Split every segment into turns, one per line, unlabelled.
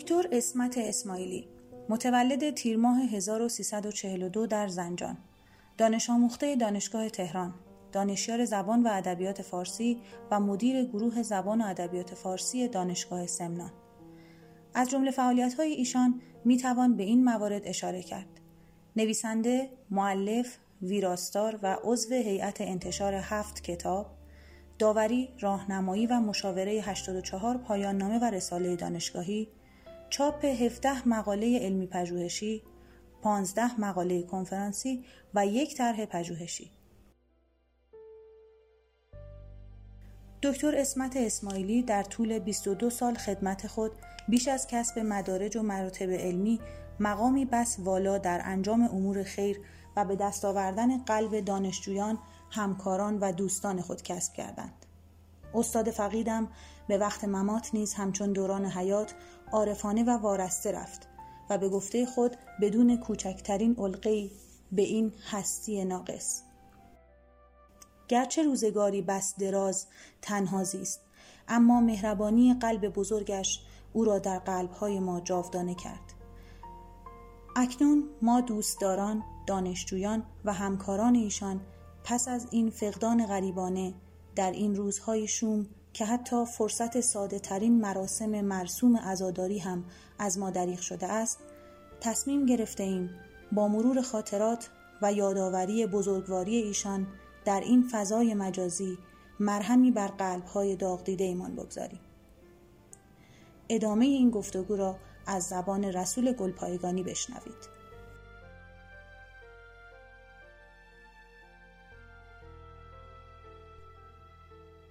دکتر اسمت اسماعیلی متولد تیر ماه 1342 در زنجان. دانش آموخته دانشگاه تهران دانشیار زبان و ادبیات فارسی و مدیر گروه زبان و ادبیات فارسی دانشگاه سمنان. از جمله فعالیت‌های ایشان می‌توان به این موارد اشاره کرد. نویسنده، معلف، ویراستار و عضو هیئت انتشار هفت کتاب داوری، راهنمایی و مشاوره 84 پایان نامه و رساله دانشگاهی چاپ 17 مقاله علمی پژوهشی، 15 مقاله کنفرانسی و یک طرح پژوهشی. دکتر اسمت اسماعیلی در طول 22 سال خدمت خود بیش از کسب مدارج و مراتب علمی مقامی بس والا در انجام امور خیر و به دست آوردن قلب دانشجویان، همکاران و دوستان خود کسب کردند. استاد فقیدم به وقت ممات نیز همچون دوران حیات عارفانه و وارسته رفت و به گفته خود بدون کوچکترین علقی به این هستی ناقص. گرچه روزگاری بس دراز تنها زیست اما مهربانی قلب بزرگش او را در قلبهای ما جاودانه کرد. اکنون ما دوستداران دانشجویان و همکاران ایشان پس از این فقدان غریبانه در این روزهای شوم که حتی فرصت ساده ترین مراسم مرسوم ازاداری هم از ما دریغ شده است تصمیم گرفته ایم با مرور خاطرات و یادآوری بزرگواری ایشان در این فضای مجازی مرهمی بر قلبهای داغ دیده ایمان بگذاریم. ادامه این گفتگو را از زبان رسول گلپایگانی بشنوید.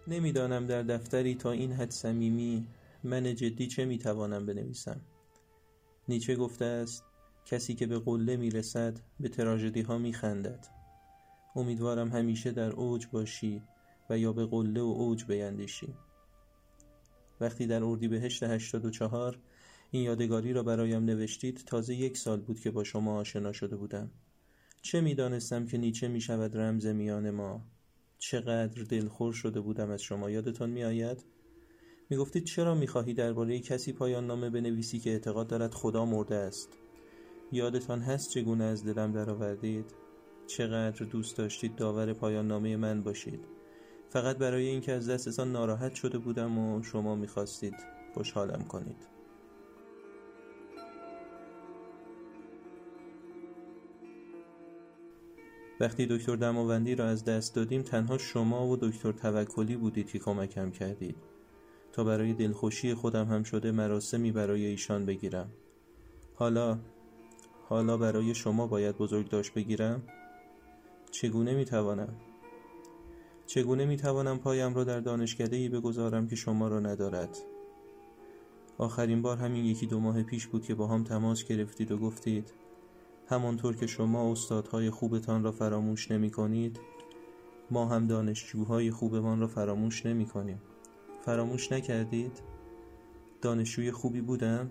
نمی‌دانم در دفتری تا این حد صمیمی من جدی چه می‌توانم بنویسم. نیچه گفته است کسی که به قله می‌رسد به تراژدی ها میخندد. امیدوارم همیشه در اوج باشی و یا به قله و اوج بیندیشی. وقتی در اردیبهشت 84 این یادگاری را برایم نوشتید تازه یک سال بود که با شما آشنا شده بودم. چه می‌دانستم که نیچه می شود رمز میان ما؟ چقدر دلخور شده بودم از شما. یادتان میآید؟ می‌گفتید چرا می‌خواهی درباره کسی پایان نامه بنویسی که اعتقاد دارد خدا مرده است؟ یادتان هست چگونه از دلم درآوردید؟ چقدر دوست داشتید داور پایان نامه من باشید؟ فقط برای اینکه از دستتان ناراحت شده بودم و شما می‌خواستید خوشحالم کنید. وقتی دکتر دماوندی را از دست دادیم تنها شما و دکتر توکلی بودید که کمکم کردید. تا برای دلخوشی خودم هم شده مراسمی برای ایشان بگیرم. حالا حالا برای شما باید بزرگ داشت بگیرم؟ چگونه می‌توانم؟ چگونه می‌توانم پایم را در دانشکده ای بگذارم که شما را ندارد؟ آخرین بار همین یکی دو ماه پیش بود که با هم تماس گرفتید و گفتید همانطور که شما استادهای خوبتان را فراموش نمی کنید ما هم دانشجوهای خوبمان را فراموش نمی کنیم فراموش نکردید؟ دانشجوی خوبی بودم؟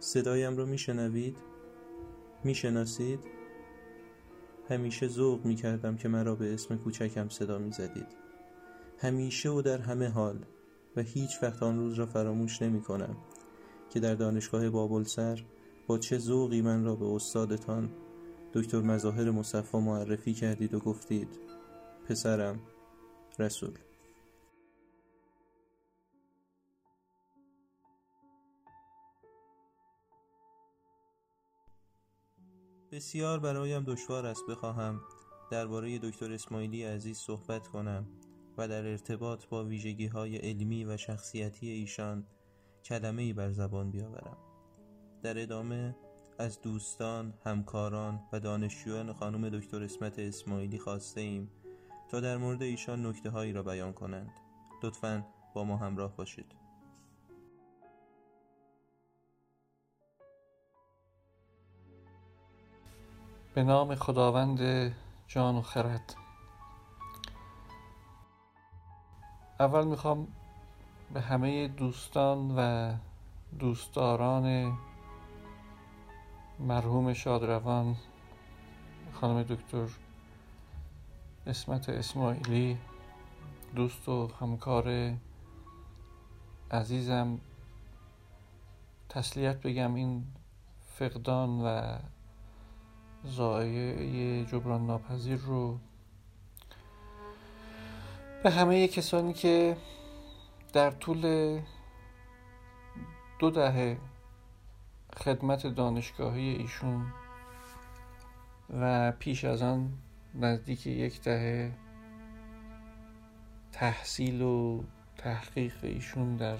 صدایم را می شنوید؟ می شناسید؟ همیشه ذوق می کردم که مرا به اسم کوچکم صدا می زدید همیشه و در همه حال و هیچ وقت آن روز را فراموش نمی کنم که در دانشگاه بابلسر با چه ذوقی من را به استادتان دکتر مظاهر مصفا معرفی کردید و گفتید پسرم رسول. بسیار برایم دشوار است بخواهم درباره دکتر اسماعیلی عزیز صحبت کنم و در ارتباط با ویژگی های علمی و شخصیتی ایشان کلمه بر زبان بیاورم. در ادامه از دوستان، همکاران و دانشجویان خانم دکتر اسمت اسماعیلی خواسته ایم تا در مورد ایشان نکته هایی را بیان کنند. لطفا با ما همراه باشید.
به نام خداوند جان و خرد اول می‌خوام به همه دوستان و دوستداران مرحوم شادروان خانم دکتر اسمت اسماعیلی دوست و همکار عزیزم. تسلیت بگم این فقدان و زایه جبران ناپذیر رو به همه کسانی که در طول دو دهه خدمت دانشگاهی ایشون و پیش از آن نزدیک یک دهه تحصیل و تحقیق ایشون در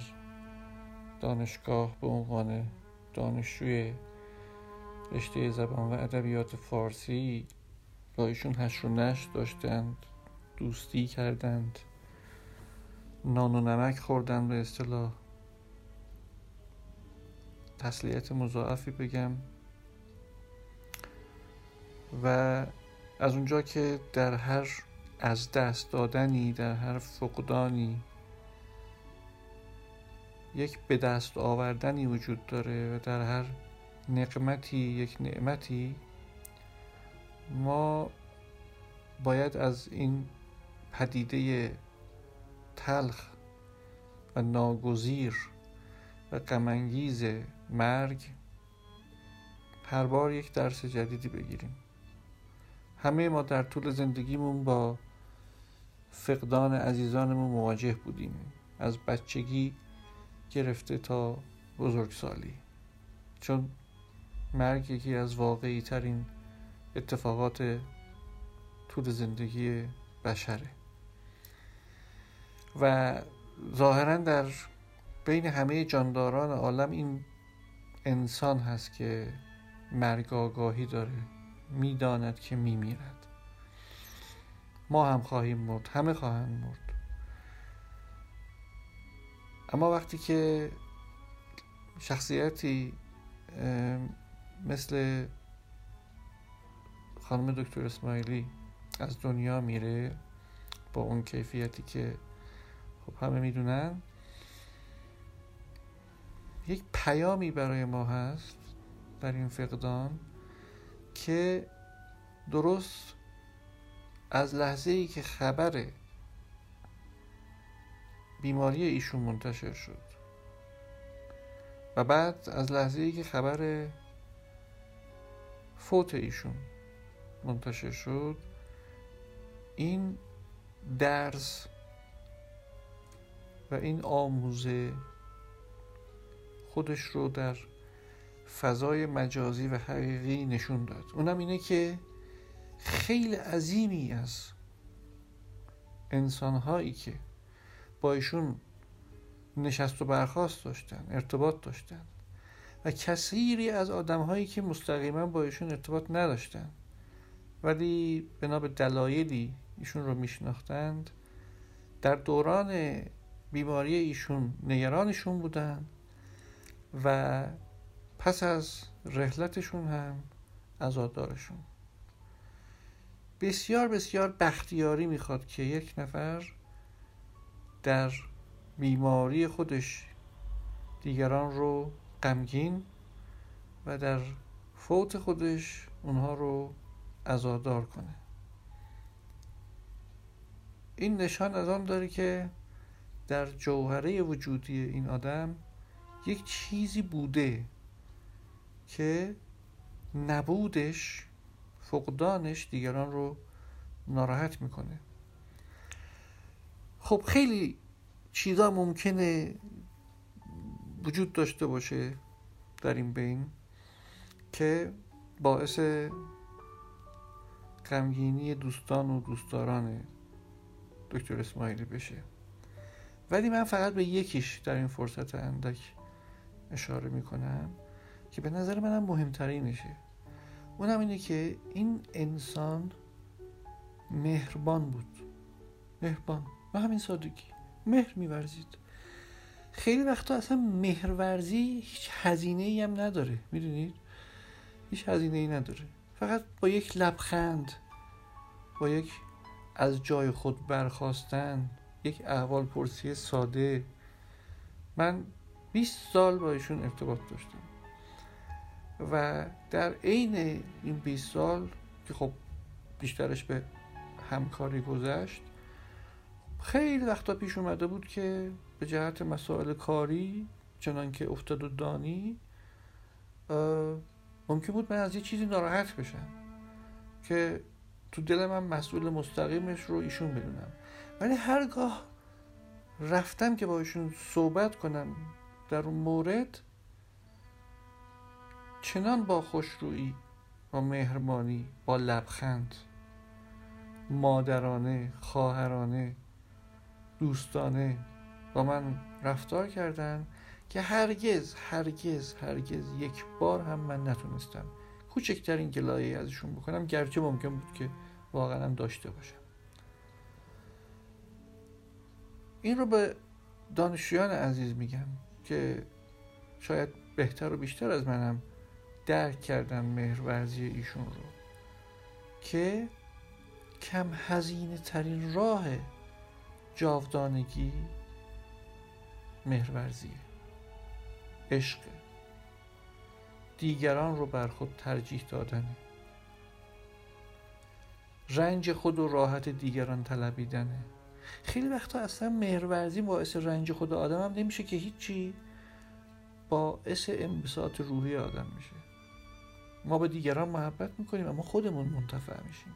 دانشگاه به عنوان دانشجوی رشته زبان و ادبیات فارسی با ایشون هش و نش داشتند دوستی کردند نان و نمک خوردن به اصطلاح. تسلیت مضاعفی بگم. و از اونجا که در هر از دست دادنی در هر فقدانی یک به دست آوردنی وجود داره و در هر نقمتی یک نعمتی ما باید از این پدیده تلخ و ناگزیر و غمانگیز مرگ. هر بار یک درس جدیدی بگیریم. همه ما در طول زندگیمون با فقدان عزیزانمون مواجه بودیم. از بچگی گرفته تا بزرگسالی. چون مرگ یکی از واقعی ترین اتفاقات طول زندگی بشره. و ظاهرا در بین همه جانداران عالم این انسان هست که مرگ آگاهی داره می‌داند که میمیرد. ما هم خواهیم مرد همه خواهند مرد. اما وقتی که شخصیتی مثل خانم دکتر اسماعیلی از دنیا میره با اون کیفیتی که خب همه می‌دونن یک پیامی برای ما هست در این فقدان که درست از لحظه ای که خبر بیماری ایشون منتشر شد و بعد از لحظه ای که خبر فوت ایشون منتشر شد این درس و این آموزه خودش رو در فضای مجازی و حقیقی نشون داد. اونم اینه که خیلی عظیمی از انسانهایی که با ایشون نشست و برخواست داشتن ارتباط داشتن و کثیری از آدمهایی که مستقیما با ایشون ارتباط نداشتن ولی بنا به دلایلی ایشون رو میشناختند در دوران بیماری ایشون نگرانشون بودن و پس از رحلتشون هم عزادارشون بسیار بسیار بختیاری می‌خواد که یک نفر در بیماری خودش دیگران رو غمگین و در فوت خودش اونها رو عزادار کنه. این نشان از آن داره که در جوهره وجودی این آدم یک چیزی بوده که نبودش فقدانش دیگران رو ناراحت می‌کنه. خب خیلی چیزا ممکنه وجود داشته باشه در این بین که باعث غمگینی دوستان و دوستداران دکتر اسماعیلی بشه. ولی من فقط به یکیش در این فرصت اندک اشاره می‌کنم که به نظر منم مهمترینشه اونم اینه که این انسان مهربان بود. مهربان. و همین سادگی. مهر میورزید. خیلی وقتا اصلا مهرورزی هیچ هزینه ای هم نداره. می‌دونید؟ هیچ هزینه ای نداره. فقط با یک لبخند با یک از جای خود برخواستن یک احوال پرسی ساده. من 20 سال با ایشون ارتباط داشتم. و در عین این 20 سال که خب بیشترش به همکاری گذشت خیلی وقتا پیش اومده بود که به جهت مسائل کاری چنان که افتاد و دانی ممکن بود من از یه چیزی ناراحت بشم که تو دل من مسئول مستقیمش رو ایشون بدونم. ولی هرگاه رفتم که با ایشون صحبت کنم در اون مورد چنان با خوشرویی با مهربانی با لبخند مادرانه خواهرانه دوستانه با من رفتار کردن که هرگز هرگز هرگز یک بار هم من نتونستم کوچکترین گلایه ازشون بکنم گرچه ممکن بود که واقعا هم داشته باشم. این رو به دانشجویان عزیز میگم. که شاید بهتر و بیشتر از منم درک کردن مهرورزی ایشون رو که کم هزینه ترین راه جاودانگی مهرورزیه عشق. دیگران رو بر خود ترجیح دادنه رنج خود و راحت دیگران طلبیدنه خیلی وقتا اصلا مهرورزی باعث رنج خود آدم هم نمیشه که هیچی باعث انبساط روحی آدم میشه. ما به دیگران محبت می‌کنیم اما خودمون منتفع میشیم.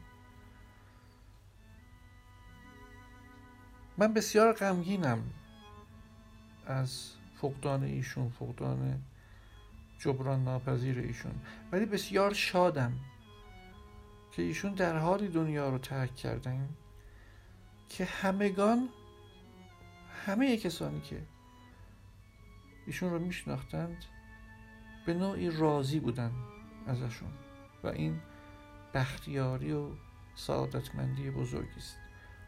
من بسیار غمگینم از فقدان ایشون فقدان جبران ناپذیر ایشون. ولی بسیار شادم که ایشون در حالی دنیا رو ترک کردن که همگان همه کسانی که ایشون رو میشناختند به نوعی راضی بودن ازشون و این بختیاری و سعادتمندی بزرگی است.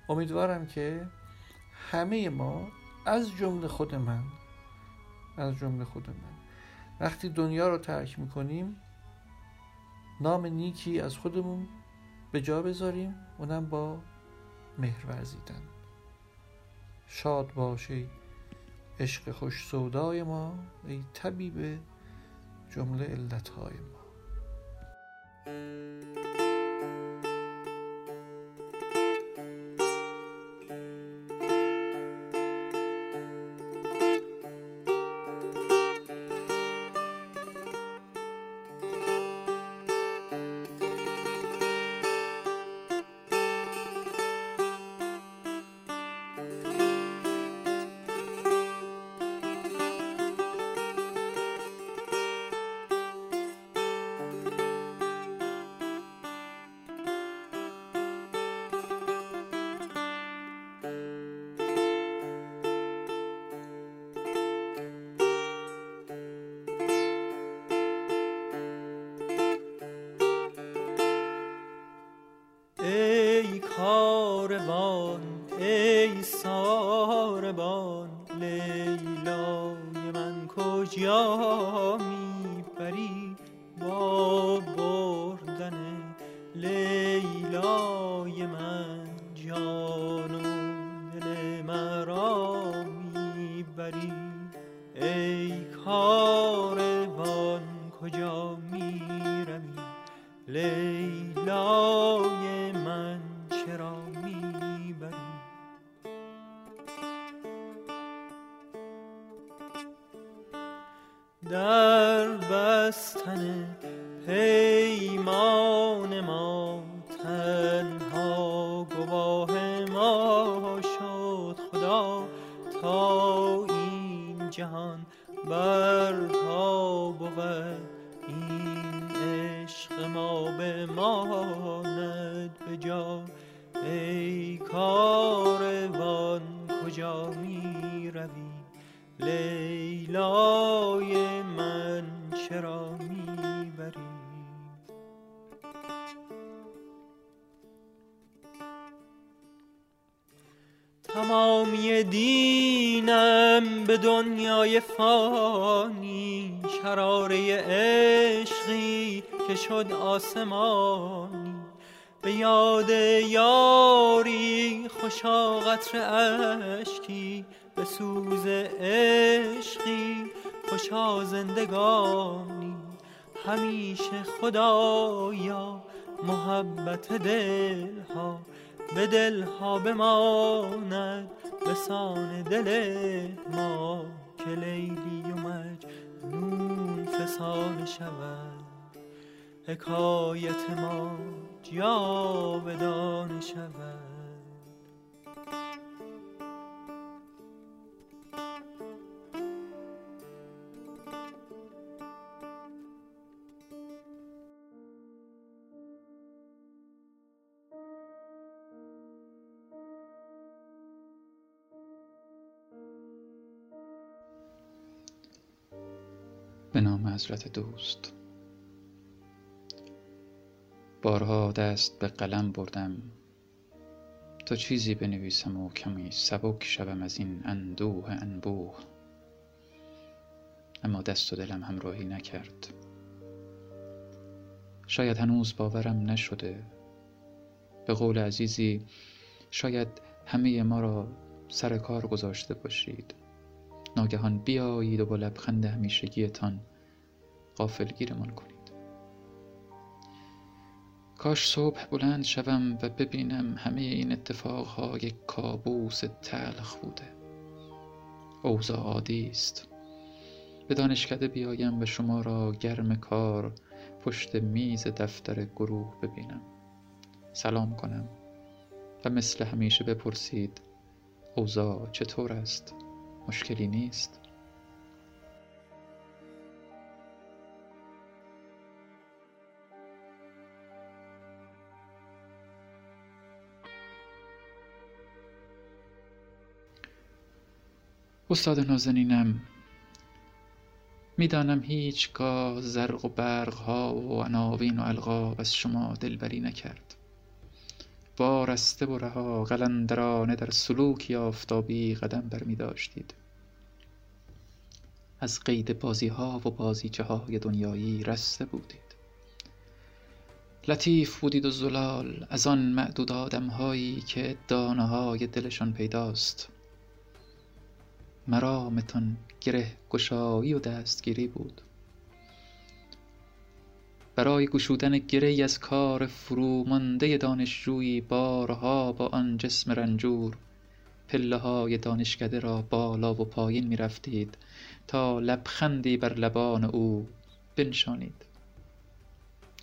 امیدوارم که همه ما از جمله خود من از جمله خود من وقتی دنیا رو ترک می‌کنیم نام نیکی از خودمون به جا بذاریم اونم با مهر ورزیدن. شاد باشی عشق خوش سودای ما ای طبیب جمله علتهای ما.
یاری خوشا قطر اشکی به سوز عشقی خوشا زندگانی همیشه خدایا. محبت دلها به دلها بماند بسان دل ما که لیلی و مجنون فسانه شود. حکایت ما جاودانه شود.
حضرت دوست. بارها دست به قلم بردم. تا چیزی بنویسم و کمی سبک شوم از این اندوه انبوه. اما دست و دلم همراهی نکرد. شاید هنوز باورم نشده. به قول عزیزی شاید همه ما را سر کار گذاشته باشید. ناگهان بیایید و با لبخند همیشگیتان غافلگیرمان کنید. کاش صبح بلند شوم و ببینم همه این اتفاقها یک کابوس تلخ بوده. اوضاع عادی است. به دانشکده بیایم و شما را گرم کار پشت میز دفتر گروه ببینم. سلام کنم و مثل همیشه بپرسید اوضاع چطور است؟ مشکلی نیست؟ استاد نازنینم می‌دانم هیچگاه زرق و برق ها و عناوین و القاب از شما دلبری نکرد. وارسته و رها قلندرانه در سلوکی آفتابی قدم برمی داشتید از قید بازی ها و بازیچه های دنیایی رسته بودید. لطیف بودید و زلال از آن معدود آدم هایی که دانه های دلشان پیداست. مرامتان گره گشایی و دستگیری بود. برای گشودن گره از کار فرومانده دانشجویی بارها با آن جسم رنجور پله های دانشکده را بالا و پایین می رفتید تا لبخندی بر لبان او بنشانید.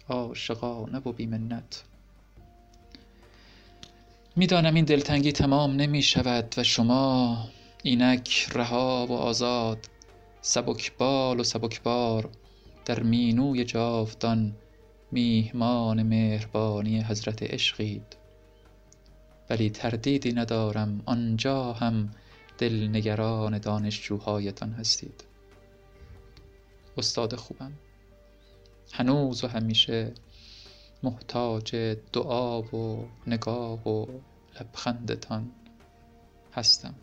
عاشقانه و بیمنت. می‌دانم این دلتنگی تمام نمی شود و شما اینک رها و آزاد سبکبال و سبکبار در مینوی جاودان میهمان مهربانی حضرت عشقید. ولی تردیدی ندارم آنجا هم دلنگران دانشجوهایتان هستید. استاد خوبم هنوز و همیشه محتاج دعا و نگاه و لبخندتان هستم.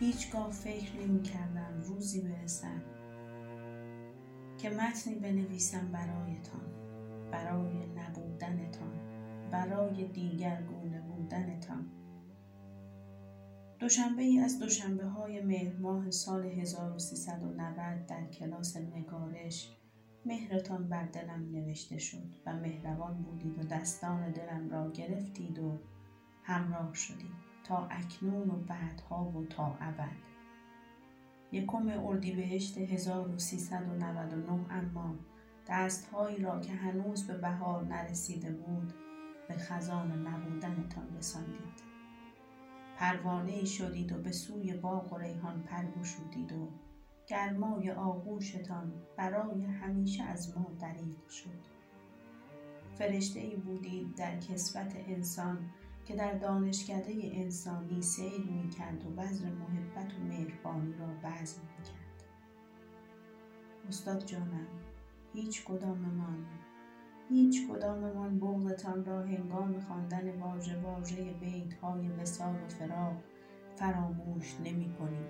هیچگاه فکر نمی کردم روزی برسد که متنی بنویسم برایتان برای نبودنتان برای دیگرگونه بودنتان. دوشنبه ای از دوشنبه های مهر ماه سال 1390 در کلاس نگارش مهرتان بر دلم نوشته شد و مهربان بودید و دستان دلم را گرفتید و همراه شدید. تا اکنون و بعدها و تا ابد. یکم اردیبهشت 1399 اما دستهایی را که هنوز به بهار نرسیده بود به خزان نبودنتان رساندید. پروانه شدید و به سوی باغ و ریحان پر گشودید و گرمای آغوشتان برای همیشه از ما دریغ شد. فرشته ای بودید در کسوت انسان که در دانشکده انسانی سیر می کرد و بذر محبت و مهربانی را بذر می کرد. استاد جانم هیچ کداممان هیچ کداممان بغضتان را هنگام خواندن واژه واژه بیت های وسال و فراق فراموش نمی کنیم.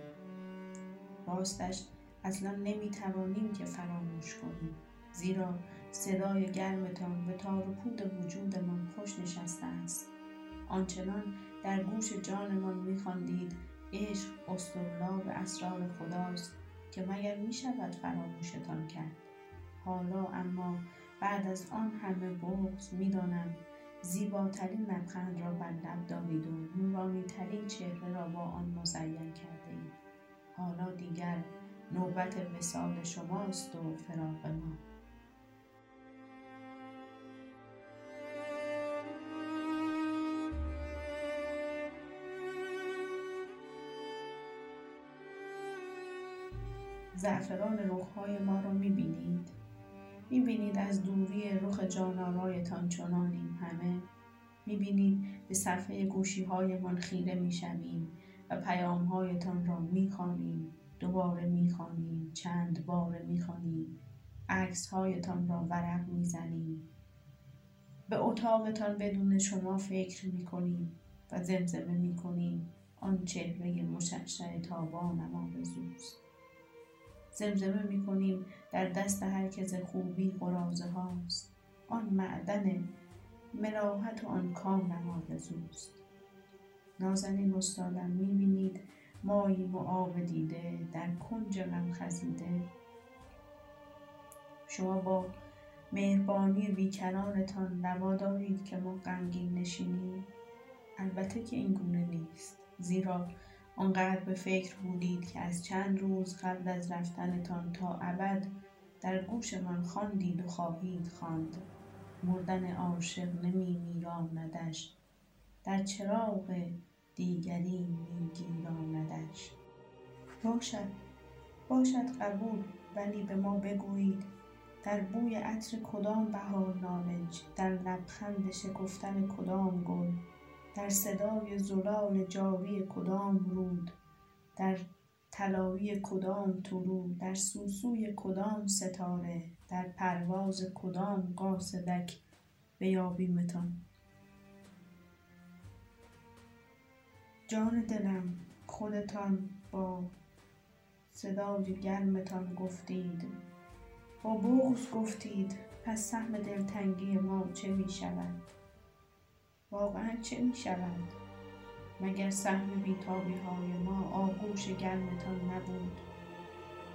راستش اصلا نمی توانیم که فراموش کنیم زیرا صدای گرمتان به تار و پود وجودمان خوش نشسته است آنچنان در گوش جانمان میخواندید عشق به اسرار خداست که مگر می شود فراموشتان کرد. حالا اما بعد از آن همه بغض می‌دانم زیباترین لبخند را بر لب دارید و نورانیترین چهره را با آن مزین کرده اید. حالا دیگر نوبت وسال شماست و فراق ما. زعفران رخهای ما را می‌بینید. می‌بینید از دوری رخ جانارایتان چنان این همه. می‌بینید به صفحه گوشی هایمان خیره می‌شویم و پیام هایتان را می‌خوانیم. دوباره می‌خوانیم چند بار می‌خوانیم. عکس هایتان را ورق می‌زنیم. به اتاقتان بدون شما فکر می‌کنیم و زمزمه می‌کنیم. آن چهره مشعشع تابانم آرزوست زمزمه می کنیم در دست هر کس خوبی قرازه هاست. آن معدن ملاحت و آن کام آرزوست نازنین استادم می بینید مایی و آب دیده در کنج غم خزیده. شما با مهربانی بیکرانتان روا دارید که ما غمگین نشینیم. البته که این گونه نیست زیرا آنقدر به فکر بودید که از چند روز قبل از رفتنتان تا ابد در گوشمان خواندید و خواهید خواند. مردن عاشق نمی میراندش. در چراغ دیگری میگیراندش باشد باشد قبول ولی به ما بگویید در بوی عطر کدام بهار نالج در لبخند شکفتن کدام گل؟ در صدای زلال جاری کدام رود؟ در طلایی کدام طلوع؟ در سوسوی کدام ستاره؟ در پرواز کدام قاصدک بیابیمتان جان دلم خودتان با صدای گرمتان گفتید. با بغض گفتید پس سهم دلتنگی ما چه می شود واقعا چه می شود مگر سهم بیتابی های ما آغوش گرمتان نبود؟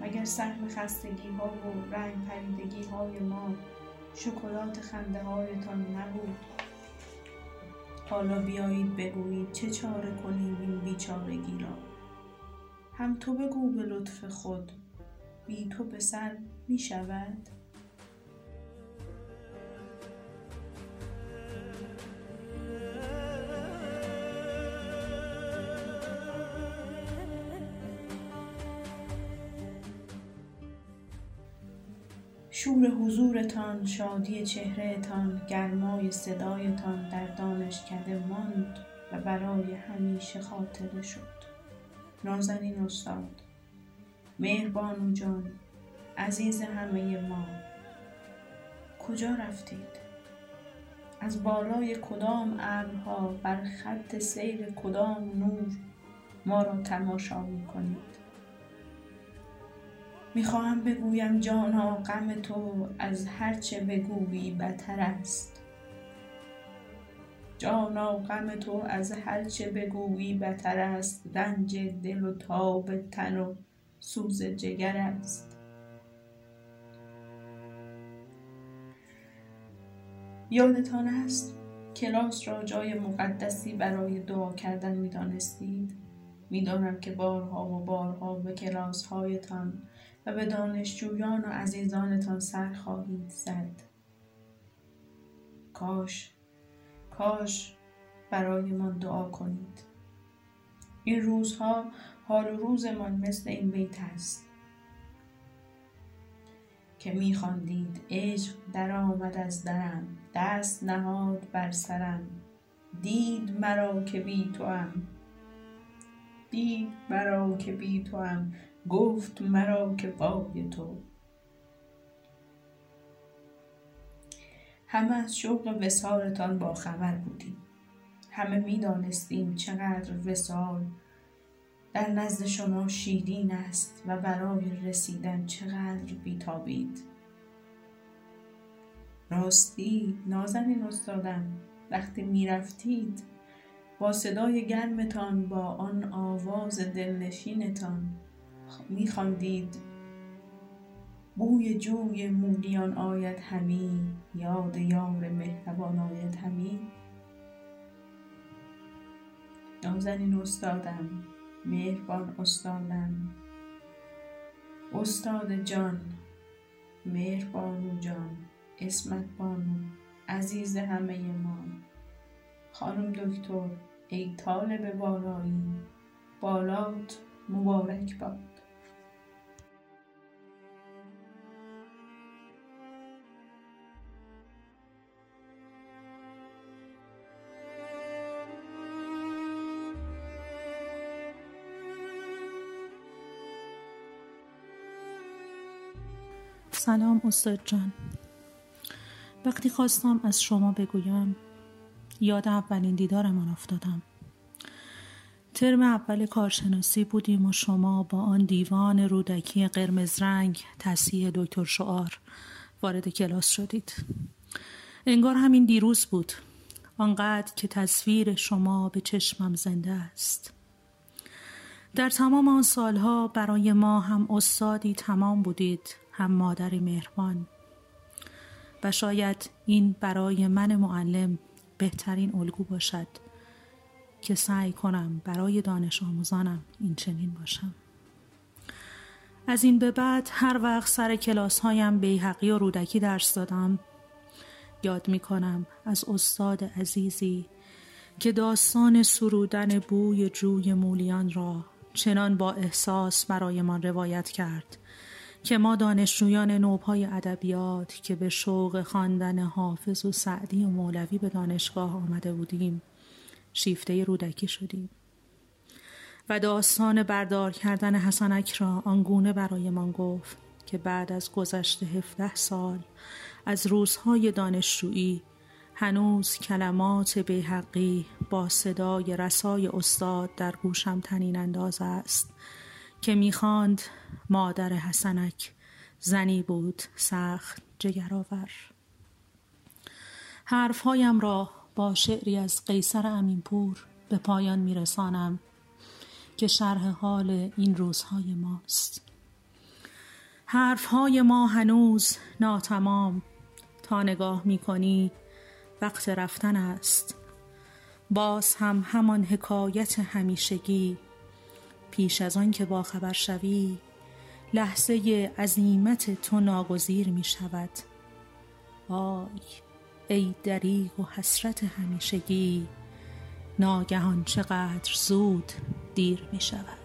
مگر سهم خستگی ها و رنگ پریدگی های ما شکلات خنده هایتان نبود؟ حالا بیایید بگویید چه چاره کنیم این بیچارگی را؟ هم تو بگو به لطف خود بی تو به سر می شود شور حضورتان شادی چهرهتان گرمای صدایتان در دانشکده ماند و برای همیشه خاطره شد. نازنین استاد مهربانو جان عزیز همه ما کجا رفتید؟ از بالای کدام ابرها بر خط سیر کدام نور ما را تماشا می کنید می‌خواهم بگویم جانا غم تو از هرچه بگویی بتر است. جانا غم تو از هرچه بگویی بتر است. رنج دل و تاب تن و سوز جگر است. یادتان است کلاس را جای مقدسی برای دعا کردن می‌دانستید؟ می‌دانم که بارها و بارها به کلاس هایتان به دانشجویان و عزیزانتان سر خواهید زد. کاش کاش برایمان دعا کنید. این روزها حال و روزمان مثل این بیت است که میخواندید عشق در آمد از درم دست نهاد بر سرم. دید مرا که بی تو هم دید مرا که بی تو هم گفت مرا که پای تو. همه از شوق وسالتان با خبر بودیم. همه می‌دانستیم چقدر وسال در نزد شما شیرین است و برای رسیدن چقدر بیتابید. راستی نازنین استادم وقتی می‌رفتید با صدای گرمتان با آن آواز دلنشینتان میخواندید بوی جوی مولیان آید همی یاد یار مهربان آید همی. نازنین استادم مهربان استادم استاد جان مهربانو جان اسمت بانو عزیز همه ما. خانم دکتر ای طالب بالایی بالات مبارک باد.
سلام استاد جان. وقتی خواستم از شما بگویم یاد اولین دیدارمان افتادم. ترم اول کارشناسی بودیم و شما با آن دیوان رودکی قرمز رنگ تصحیح دکتر شعار وارد کلاس شدید. انگار همین دیروز بود. آنقدر که تصویر شما به چشمم زنده است. در تمام آن سالها برای ما هم استادی تمام بودید. هم مادری مهربان. و شاید این برای من معلم بهترین الگو باشد که سعی کنم برای دانش آموزانم این چنین باشم. از این به بعد هر وقت سر کلاس هایم بیحقی و رودکی درس دادم یاد می کنم از استاد عزیزی که داستان سرودن بوی جوی مولیان را چنان با احساس برایمان روایت کرد. که ما دانشجویان نوبهای ادبیات که به شوق خواندن حافظ و سعدی و مولوی به دانشگاه آمده بودیم شیفته رودکی شدیم. و داستان بردار کردن حسنک را آنگونه برایمان گفت که بعد از گذشت هفده سال از روزهای دانشجویی هنوز کلمات بیحقی با صدای رسای استاد در گوشم تنین انداز است. که می‌خواند مادر حسنک زنی بود سخت جگرآور. حرفهایم را با شعری از قیصر امینپور به پایان میرسانم که شرح حال این روزهای ماست. حرفهای ما هنوز ناتمام. تا نگاه می‌کنی وقت رفتن است. باز هم همان حکایت همیشگی پیش از آن که با خبر شوی لحظه عظیمت تو ناگزیر می شود. آی ای دریغ و حسرت همیشگی ناگهان چقدر زود دیر می شود.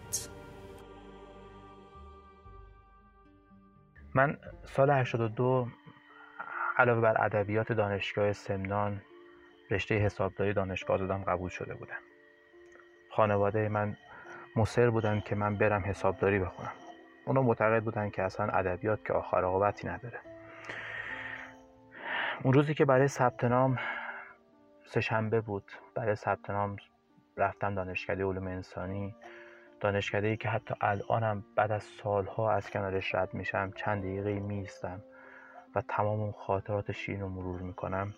من سال 82 علاوه بر ادبیات دانشگاه سمنان رشته حسابداری دانشگاه آزادم قبول شده بودم. خانواده من مصر بودن که من برم حسابداری بخونم اونا معتقد بودن که اصلا ادبیات که آخر عاقبتی نداره. اون روزی که برای ثبت نام سهشنبه بود برای ثبت نام رفتم دانشکده علوم انسانی. دانشکده ای که حتی الانم بعد از سالها از کنارش رد میشم چند دقیقه میستم و تمام اون خاطرات شیرین رو مرور می‌کنم.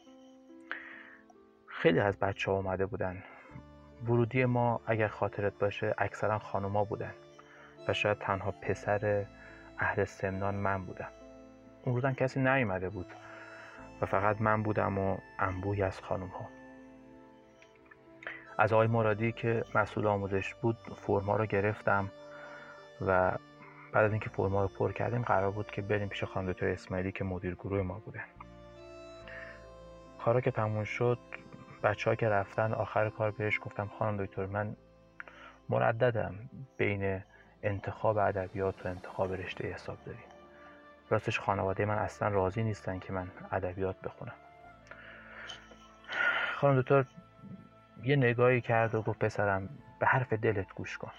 خیلی از بچه ها اومده بودن. ورودی ما اگر خاطرت باشه اکثرا خانوما بودن و شاید تنها پسر اهل سمنان من بودم اون روزم کسی نیومده بود و فقط من بودم و انبوهی از خانوم ها از آقای مرادی که مسئول آموزش بود فرما رو گرفتم و بعد از اینکه فرما رو پر کردیم قرار بود که بریم پیش خانم دکتر اسماعیلی که مدیر گروه ما بودن. کارا که تموم شد بچه ها که رفتن آخر کار بهش گفتم خانم دکتر من مرددم. بین انتخاب ادبیات و انتخاب رشته حساب داری. راستش خانواده من اصلا راضی نیستن که من ادبیات بخونم. خانم دکتر یه نگاهی کرد و گفت پسرم به حرف دلت گوش کن.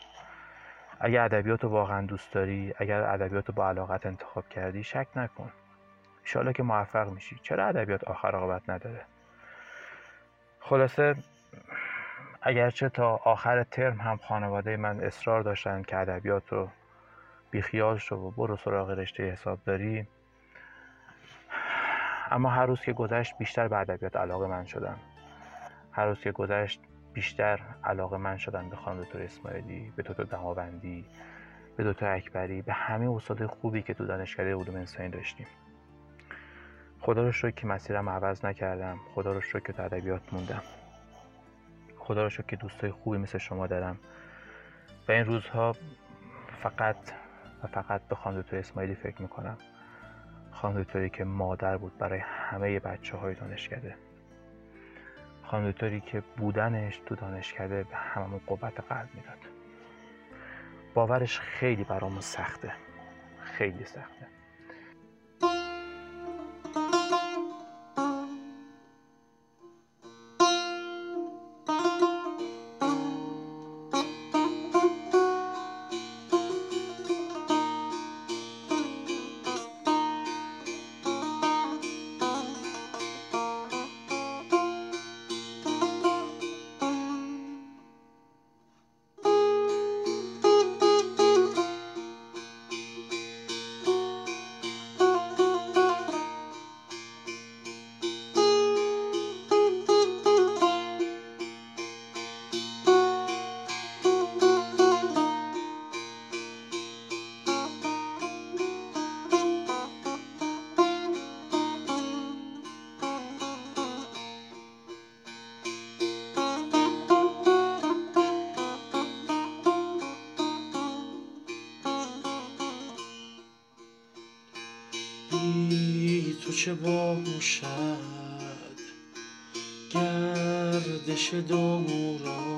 اگر ادبیات رو واقعا دوست داری اگر ادبیات رو با علاقت انتخاب کردی شک نکن. انشالله که موفق میشی. چرا ادبیات آخر عاقبت نداره؟ خلاصه اگرچه تا آخر ترم هم خانواده من اصرار داشتن که ادبیات رو بیخیال شو و برو سراغ رشته حسابداری اما هر روز که گذشت بیشتر به ادبیات علاقه من شدم. هر روز که گذشت بیشتر علاقه من شدم به خانم دکتر اسماعیلی به تو دماوندی به دکتر اکبری به همه استاد خوبی که تو دانشکده علوم انسانی داشتیم. خدا رو شکر که مسیرم عوض نکردم. خدا رو شکر که تو ادبیات موندم. خدا رو شکر که دوستای خوبی مثل شما دارم. و این روزها فقط و فقط به خانم دکتر اسماعیلی فکر می‌کنم. خانم دکتری که مادر بود برای همه بچه های دانشکده. خانم دکتری که بودنش تو دانشکده به هممون قوت قلب می‌داد. باورش خیلی برامون سخته. خیلی سخته.
چه باشد گردش دوران بند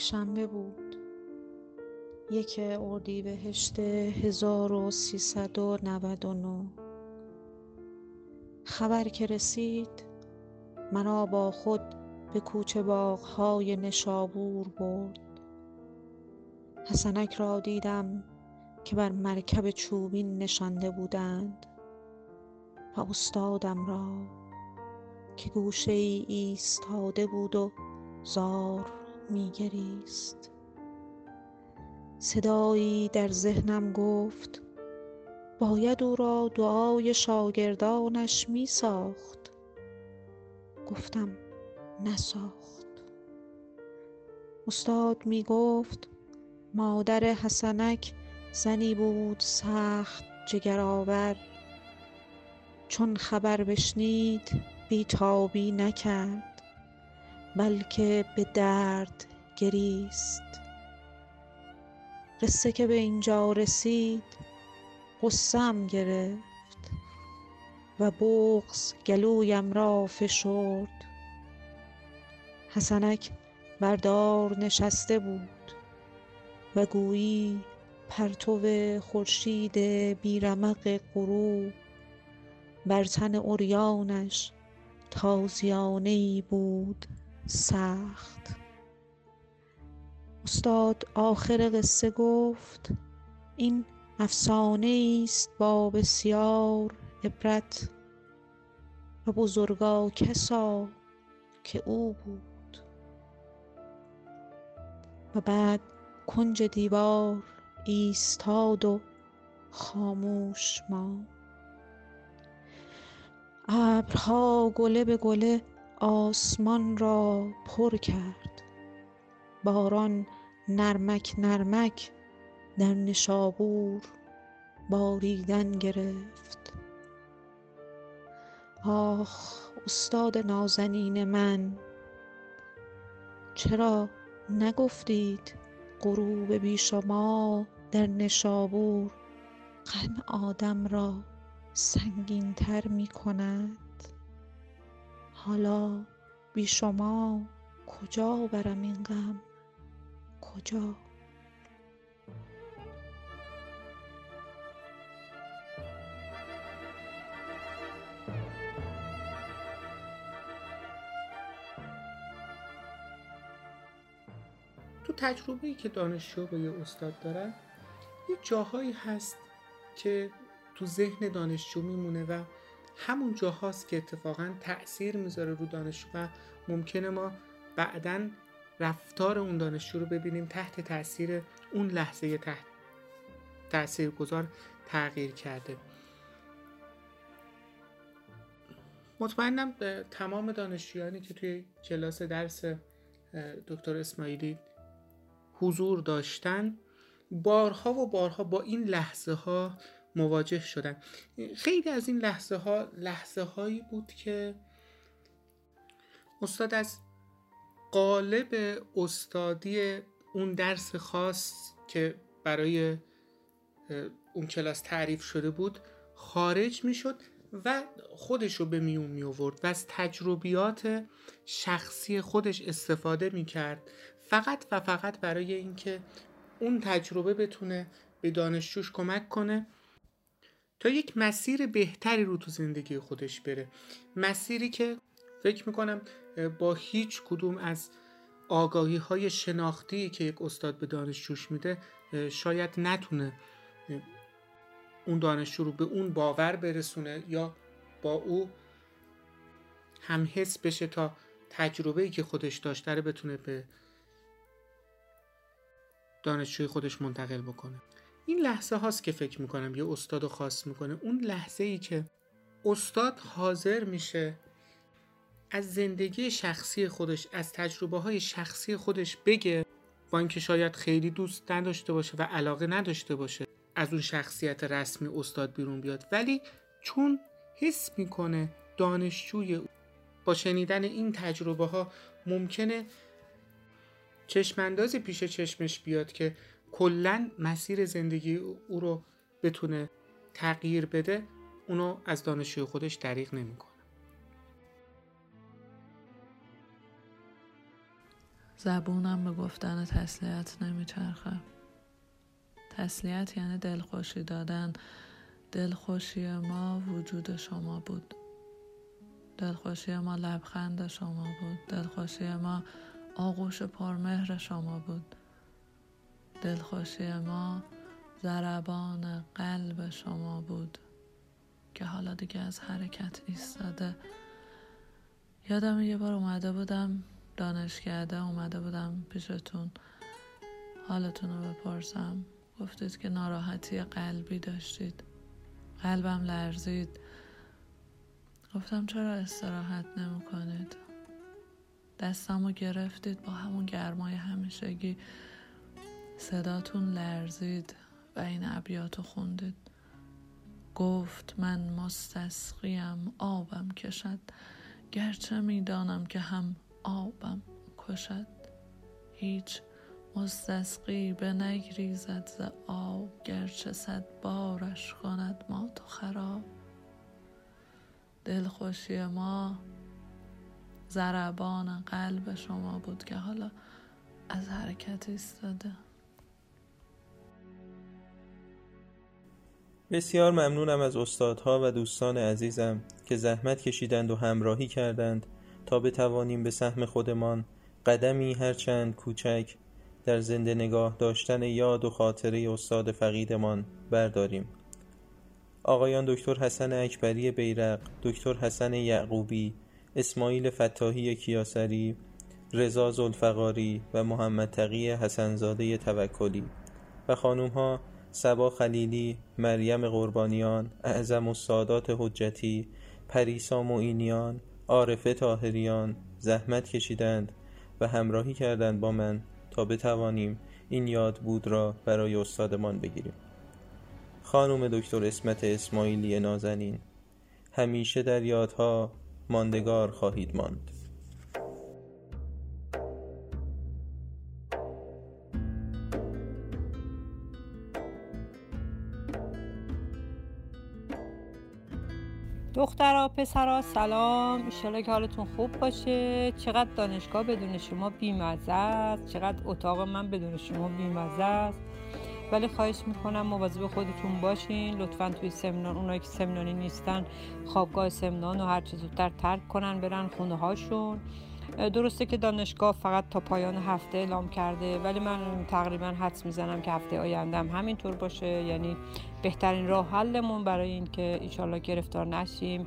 یک شنبه بود یک اردیبهشت 1399 خبر که رسید مرا با خود به کوچه باغهای نشابور برد. حسنک را دیدم که بر مرکب چوبین نشانده بودند و استادم را که گوشه ای ایستاده بود و زار میگریست. صدایی در ذهنم گفت باید او را دعای شاگردانش می ساخت گفتم نساخت. استاد می گفت مادر حسنک زنی بود سخت جگرآور. چون خبر بشنید بیتابی نکرد. بلکه به درد گریست. قصه که به اینجا رسید غصم گرفت و بغز گلویم را فشرد. حسنک بردار نشسته بود و گویی پرتو خورشید بیرمق غروب بر تن عریانش تازیانه ای بود. سخت. استاد آخر قصه گفت این افسانه است با بسیار عبرت و بزرگا کسا که او بود. و بعد کنج دیوار ایستاد و خاموش ماند. ابرها گله به گله آسمان را پر کرد. باران نرمک نرمک در نشابور باریدن گرفت. آخ استاد نازنین من چرا نگفتید غروب بیشمار در نشابور غم آدم را سنگین تر می کند؟ حالا بی شما کجا برم این غم؟ کجا؟
تو تجربه ای که دانشجو با یه استاد دارن یه جاهایی هست که تو ذهن دانشجو میمونه و همون جاهاست که اتفاقا تأثیر می‌ذاره رو دانشجو و ممکنه ما بعدا رفتار اون دانشجو رو ببینیم تحت تاثیر اون لحظه تحت تأثیر گذار تغییر کرده. مطمئنم تمام دانشجویانی که توی کلاس درس دکتر اسماعیلی حضور داشتن بارها و بارها با این لحظه ها مواجه شدن. خیلی از این لحظه ها لحظه هایی بود که استاد از قالب استادی اون درس خاص که برای اون کلاس تعریف شده بود خارج می شد و خودش رو به میون می آورد و از تجربیات شخصی خودش استفاده می کرد فقط و فقط برای اینکه اون تجربه بتونه به دانشجوش کمک کنه تا یک مسیر بهتری رو تو زندگی خودش بره. مسیری که فکر می‌کنم با هیچ کدوم از آگاهی های شناختی که یک استاد به دانشجوش میده شاید نتونه اون دانشجو رو به اون باور برسونه یا با او هم حس بشه تا تجربه که خودش داشته رو بتونه به دانشجوی خودش منتقل بکنه. این لحظه هاست که فکر می‌کنم یه استاد خاص می‌کنه. اون لحظه ای که استاد حاضر میشه از زندگی شخصی خودش از تجربه های شخصی خودش بگه با اینکه شاید خیلی دوست نداشته باشه و علاقه نداشته باشه از اون شخصیت رسمی استاد بیرون بیاد. ولی چون حس می‌کنه دانشجوی با شنیدن این تجربه ها ممکنه چشماندازی پیش چشمش بیاد که کلا مسیر زندگی او رو بتونه تغییر بده اونو از دانشجوی خودش دریغ نمی‌کنه.
زبونم به گفتن تسلیت نمیچرخه. تسلیت یعنی دلخوشی دادن. دلخوشی ما وجود شما بود. دلخوشی ما لبخند شما بود. دلخوشی ما آغوش پرمهر شما بود. دلخوشی ما ضربان قلب شما بود که حالا دیگه از حرکت ایستاده. یادم یه بار اومده بودم دانشکده اومده بودم پیشتون. حالتون رو بپرسم. گفتید که ناراحتی قلبی داشتید. قلبم لرزید. گفتم چرا استراحت نمی کنید دستم رو گرفتید با همون گرمای همیشگی. صداتون لرزید و این ابیات رو خوندید. گفت من مستسقیم آبم کشد. گرچه می‌دانم که هم آبم کشد. هیچ مستسقی به نگریزد ز آب گرچه صد بارش کند ما تو خراب. دلخوشی ما ضربان قلب شما بود که حالا از حرکت ایستاده.
بسیار ممنونم از استادها و دوستان عزیزم که زحمت کشیدند و همراهی کردند تا بتوانیم به سهم خودمان قدمی هرچند کوچک در زنده نگاه داشتن یاد و خاطره استاد فقیدمان برداریم. آقایان دکتر حسن اکبری بیرق دکتر حسن یعقوبی اسماعیل فتاحی کیاسری رضا زلفقاری و محمد تقی حسنزاده توکلی و خانوم ها سبا خلیلی، مریم قربانیان، اعظم السادات حجتی پریسا معینیان عارفه تاهریان زحمت کشیدند و همراهی کردند با من تا بتوانیم این یاد بود را برای استادمان بگیریم. خانم دکتر اسمت اسماعیلی نازنین همیشه در یادها ماندگار خواهید ماند.
دخترها پسرها سلام. ایشالا که حالتون خوب باشه. چقدر دانشگاه بدون شما بیمزه است. چقدر اتاق من بدون شما بیمزه است. ولی خواهش می‌کنم مواظب خودتون باشین. لطفا توی سمنان اونایی که سمنانی نیستن خوابگاه سمنان و هر زودتر ترک کنن برن خونه هاشون درسته که دانشگاه فقط تا پایان هفته اعلام کرده ولی من تقریبا حدس می‌زنم که هفته آیندهم همینطور باشه. یعنی بهترین راه حلمون برای اینکه ایشالله گرفتار نشیم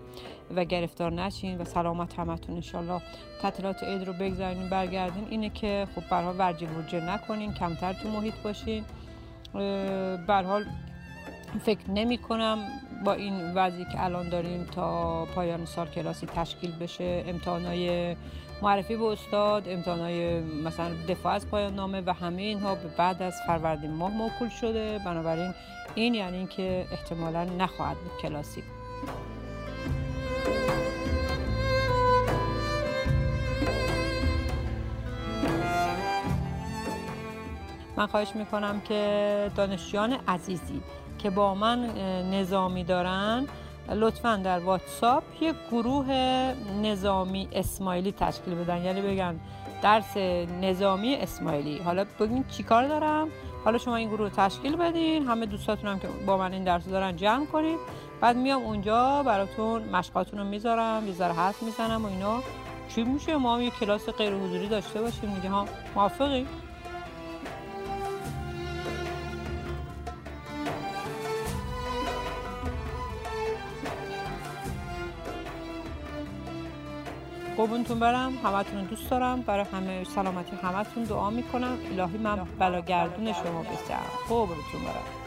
و گرفتار نشین و سلامت همتون انشالله تعطیلات عید رو بگذارین برگردین. اینه که خب برها ورجی ورجه نکنین کمتر تو محیط باشین. حال فکر نمی کنم با این وضعی که الان داریم تا پایان سال کلاسی تشکیل بشه امتحانای معرفی به استاد امتحانای مثلا دفاع از پایان نامه و همه اینها بعد از فروردین ماه موکول شده. بنابراین این یعنی اینکه احتمالا نخواهد بود کلاسی. من خواهش می‌کنم که دانشجویان عزیزی که با من نظامی دارن لطفا در واتساپ یک گروه نظامی اسماعیلی تشکیل بدن. یعنی بگن درس نظامی اسماعیلی. حالا بگین چیکار دارم؟ حالا شما این گروه تشکیل بدین. همه دوستاتون هم که با من این درس دارن جمع کنید بعد میام اونجا براتون مشقاتون رو می‌ذارم. یه ذره حرف می‌زنم و اینا. چی میشه؟ ما هم یه کلاس غیر حضوری داشته باشیم. دیگه ها موافقی؟ قربونتون برم همتون دوست دارم. برای همه سلامتی همتون دعا می‌کنم. الهی من بلاگردون شما بسیارم قربونتون برم.